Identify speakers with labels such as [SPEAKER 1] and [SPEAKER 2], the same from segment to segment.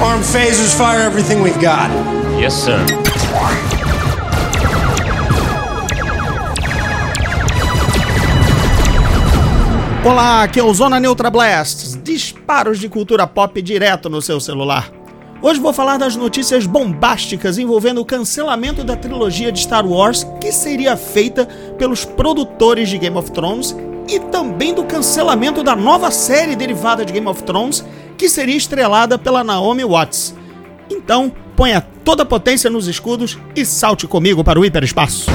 [SPEAKER 1] Arm phasers, fire everything we've got.
[SPEAKER 2] Yes, sir.
[SPEAKER 3] Olá, aqui é o Zona Neutra Blast, disparos de cultura pop direto no seu celular. Hoje vou falar das notícias bombásticas envolvendo o cancelamento da trilogia de Star Wars que seria feita pelos produtores de Game of Thrones e também do cancelamento da nova série derivada de Game of Thrones que seria estrelada pela Naomi Watts. Então, ponha toda a potência nos escudos e salte comigo para o hiperespaço.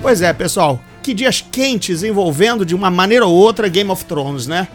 [SPEAKER 3] Pois é, pessoal, que dias quentes envolvendo de uma maneira ou outra Game of Thrones, né?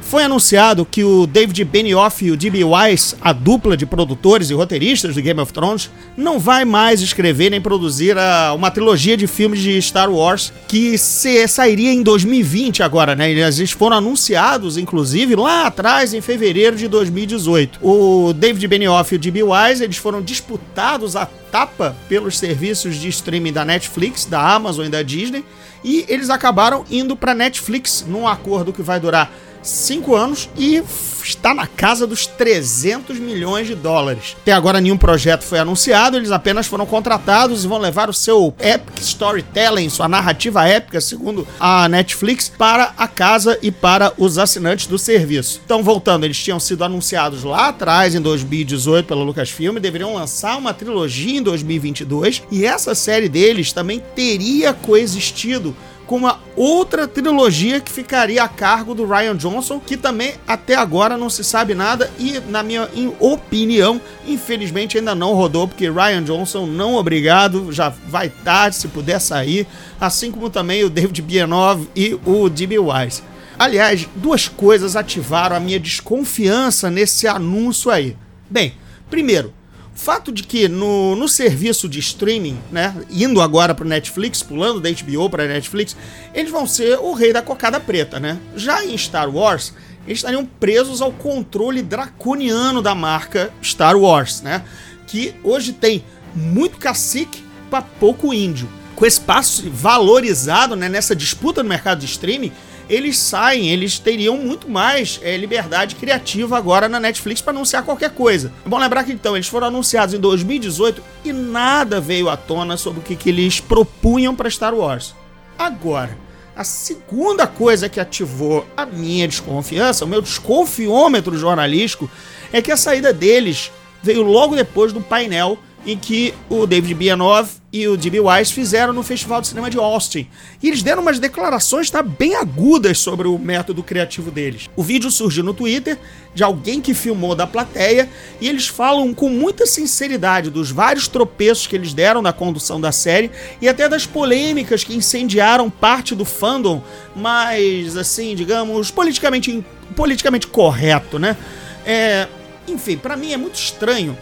[SPEAKER 3] Foi anunciado que o David Benioff e o D.B. Weiss, a dupla de produtores e roteiristas do Game of Thrones, não vai mais escrever nem produzir a, uma trilogia de filmes de Star Wars que se, sairia em 2020 agora, né? Eles foram anunciados, inclusive, lá atrás, em fevereiro de 2018. O David Benioff e o D.B. Weiss, eles foram disputados a tapa pelos serviços de streaming da Netflix, da Amazon e da Disney, e eles acabaram indo para Netflix num acordo que vai durar cinco anos e está na casa dos 300 milhões de dólares. Até agora nenhum projeto foi anunciado, eles apenas foram contratados e vão levar o seu epic storytelling, sua narrativa épica, segundo a Netflix, para a casa e para os assinantes do serviço. Então, voltando, eles tinham sido anunciados lá atrás, em 2018, pela Lucasfilm, deveriam lançar uma trilogia em 2022 e essa série deles também teria coexistido com uma outra trilogia que ficaria a cargo do Ryan Johnson, que também até agora não se sabe nada e, na minha opinião, infelizmente ainda não rodou, porque Ryan Johnson, não obrigado, já vai tarde se puder sair, assim como também o David Bienov e o D.B. Wise. Aliás, duas coisas ativaram a minha desconfiança nesse anúncio aí. Bem, primeiro, fato de que no, no serviço de streaming, né, indo agora para Netflix, pulando da HBO para Netflix, eles vão ser o rei da cocada preta, né? Já em Star Wars, eles estariam presos ao controle draconiano da marca Star Wars, né? Que hoje tem muito cacique para pouco índio. Com espaço valorizado né, nessa disputa no mercado de streaming, eles saem, eles teriam muito mais é, liberdade criativa agora na Netflix para anunciar qualquer coisa. É bom lembrar que então eles foram anunciados em 2018 e nada veio à tona sobre o que, que eles propunham para Star Wars. Agora, a segunda coisa que ativou a minha desconfiança, o meu desconfiômetro jornalístico, é que a saída deles veio logo depois do painel em que o David Bianov e o D.B. Wise fizeram no Festival de Cinema de Austin. E eles deram umas declarações tá, bem agudas sobre o método criativo deles. O vídeo surgiu no Twitter de alguém que filmou da plateia e eles falam com muita sinceridade dos vários tropeços que eles deram na condução da série e até das polêmicas que incendiaram parte do fandom, mas assim, digamos, politicamente, politicamente correto, né? É, enfim, para mim é muito estranho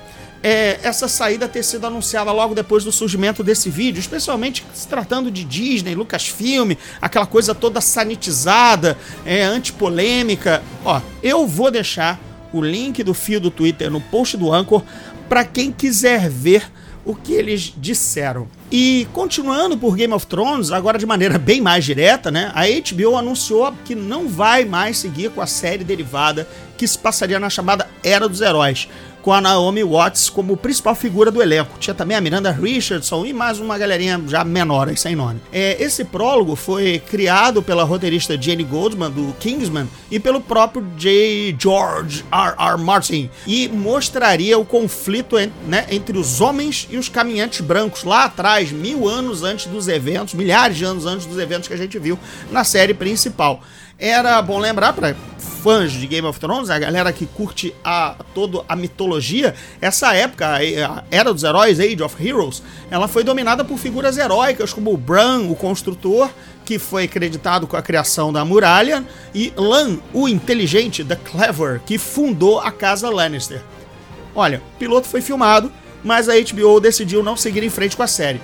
[SPEAKER 3] é, essa saída ter sido anunciada logo depois do surgimento desse vídeo, especialmente se tratando de Disney, Lucasfilm, aquela coisa toda sanitizada, é, antipolêmica. Ó, eu vou deixar o link do fio do Twitter no post do Anchor para quem quiser ver o que eles disseram. E continuando por Game of Thrones, agora de maneira bem mais direta, né? A HBO anunciou que não vai mais seguir com a série derivada que se passaria na chamada Era dos Heróis, com a Naomi Watts como principal figura do elenco. Tinha também a Miranda Richardson e mais uma galerinha já menor aí, sem nome. É, esse prólogo foi criado pela roteirista Jenny Goldman, do Kingsman, e pelo próprio J. George R. R. Martin, e mostraria o conflito né, entre os homens e os caminhantes brancos lá atrás, mil anos antes dos eventos, milhares de anos antes dos eventos que a gente viu na série principal. Era bom lembrar para fãs de Game of Thrones, a galera que curte a toda a mitologia, essa época, a Era dos Heróis, Age of Heroes, ela foi dominada por figuras heróicas como o Bran, o construtor, que foi acreditado com a criação da muralha, e Lan, o inteligente, The Clever, que fundou a casa Lannister. Olha, o piloto foi filmado, mas a HBO decidiu não seguir em frente com a série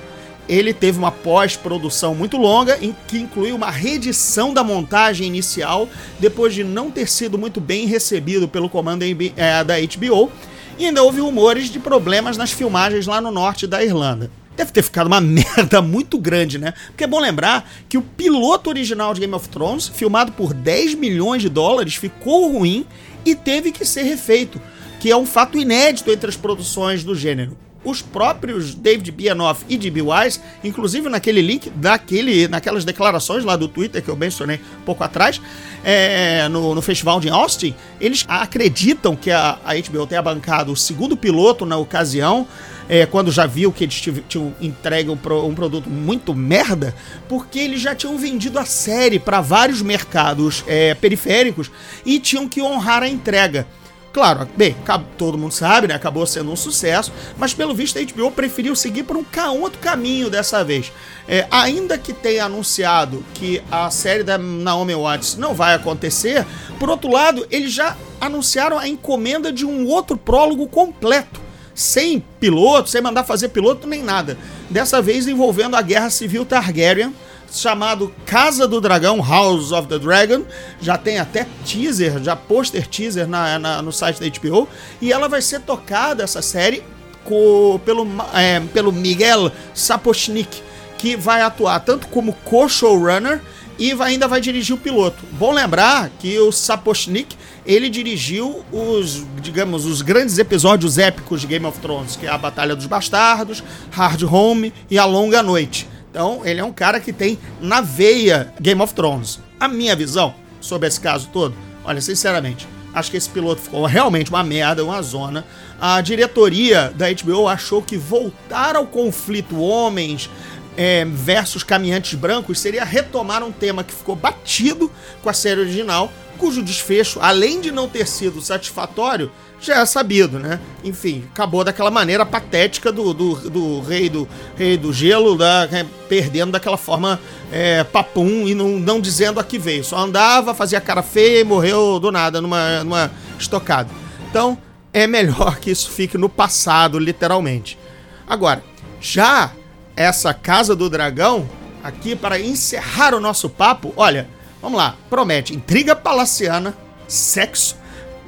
[SPEAKER 3] ele teve uma pós-produção muito longa, em que incluiu uma reedição da montagem inicial, depois de não ter sido muito bem recebido pelo comando é, da HBO, e ainda houve rumores de problemas nas filmagens lá no norte da Irlanda. deve ter ficado uma merda muito grande, né? Porque é bom lembrar que o piloto original de Game of Thrones, filmado por 10 milhões de dólares, ficou ruim e teve que ser refeito, que é um fato inédito entre as produções do gênero os próprios David Bianoff e D.B. Wise, inclusive naquele link, daquele, naquelas declarações lá do Twitter que eu mencionei pouco atrás, é, no, no, festival de Austin, eles acreditam que a, a HBO tenha bancado o segundo piloto na ocasião, é, quando já viu que eles tinham entregue um, pro, um, produto muito merda, porque eles já tinham vendido a série para vários mercados é, periféricos e tinham que honrar a entrega. Claro, bem, todo mundo sabe, né? Acabou sendo um sucesso, mas pelo visto a HBO preferiu seguir por um outro caminho dessa vez. É, ainda que tenha anunciado que a série da Naomi Watts não vai acontecer, por outro lado, eles já anunciaram a encomenda de um outro prólogo completo. Sem piloto, sem mandar fazer piloto nem nada. Dessa vez envolvendo a Guerra Civil Targaryen, chamado Casa do Dragão, House of the Dragon. Já tem até teaser, já pôster teaser na, na, no site da HBO. E ela vai ser tocada, essa série, co, pelo, é, pelo Miguel Sapochnik, que vai atuar tanto como co-showrunner e vai, ainda vai dirigir o piloto. Bom lembrar que o Sapochnik ele dirigiu os, digamos, os grandes episódios épicos de Game of Thrones, que é a Batalha dos Bastardos, Hard Home e A Longa Noite. Então, ele é um cara que tem na veia Game of Thrones. A minha visão sobre esse caso todo, olha, sinceramente, acho que esse piloto ficou realmente uma merda, uma zona. A diretoria da HBO achou que voltar ao conflito homens é, versus caminhantes brancos seria retomar um tema que ficou batido com a série original, cujo desfecho, além de não ter sido satisfatório, já é sabido, né? Enfim, acabou daquela maneira patética do, do, do rei do rei do gelo, da, é, perdendo daquela forma é, papum e não, não dizendo a que veio. Só andava, fazia cara feia e morreu do nada numa, numa estocada. Então, é melhor que isso fique no passado, literalmente. Agora, já essa Casa do Dragão, aqui para encerrar o nosso papo, olha, vamos lá, promete intriga palaciana, sexo,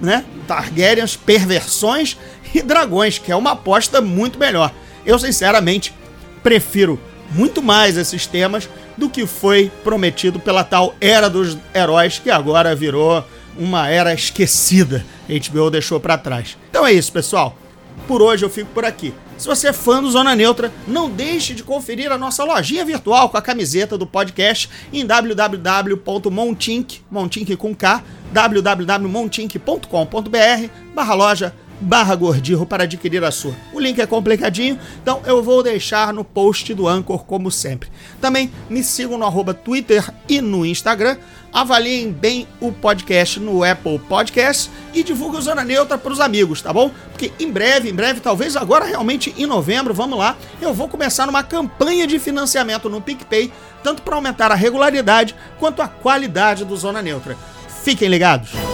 [SPEAKER 3] né? Targaryens, perversões e dragões, que é uma aposta muito melhor. Eu, sinceramente, prefiro muito mais esses temas do que foi prometido pela tal Era dos Heróis, que agora virou uma era esquecida. A HBO deixou para trás. Então é isso, pessoal. Por hoje eu fico por aqui. Se você é fã do Zona Neutra, não deixe de conferir a nossa lojinha virtual com a camiseta do podcast em www.montink, montink com K, www.montink.com.br barra loja barra gordirro para adquirir a sua. O link é complicadinho, então eu vou deixar no post do Anchor, como sempre. Também me sigam no arroba Twitter e no Instagram. Avaliem bem o podcast no Apple Podcasts e divulguem o Zona Neutra para os amigos, tá bom? Porque em breve, em breve, talvez agora realmente em novembro, vamos lá, eu vou começar uma campanha de financiamento no PicPay, tanto para aumentar a regularidade quanto a qualidade do Zona Neutra. Fiquem ligados!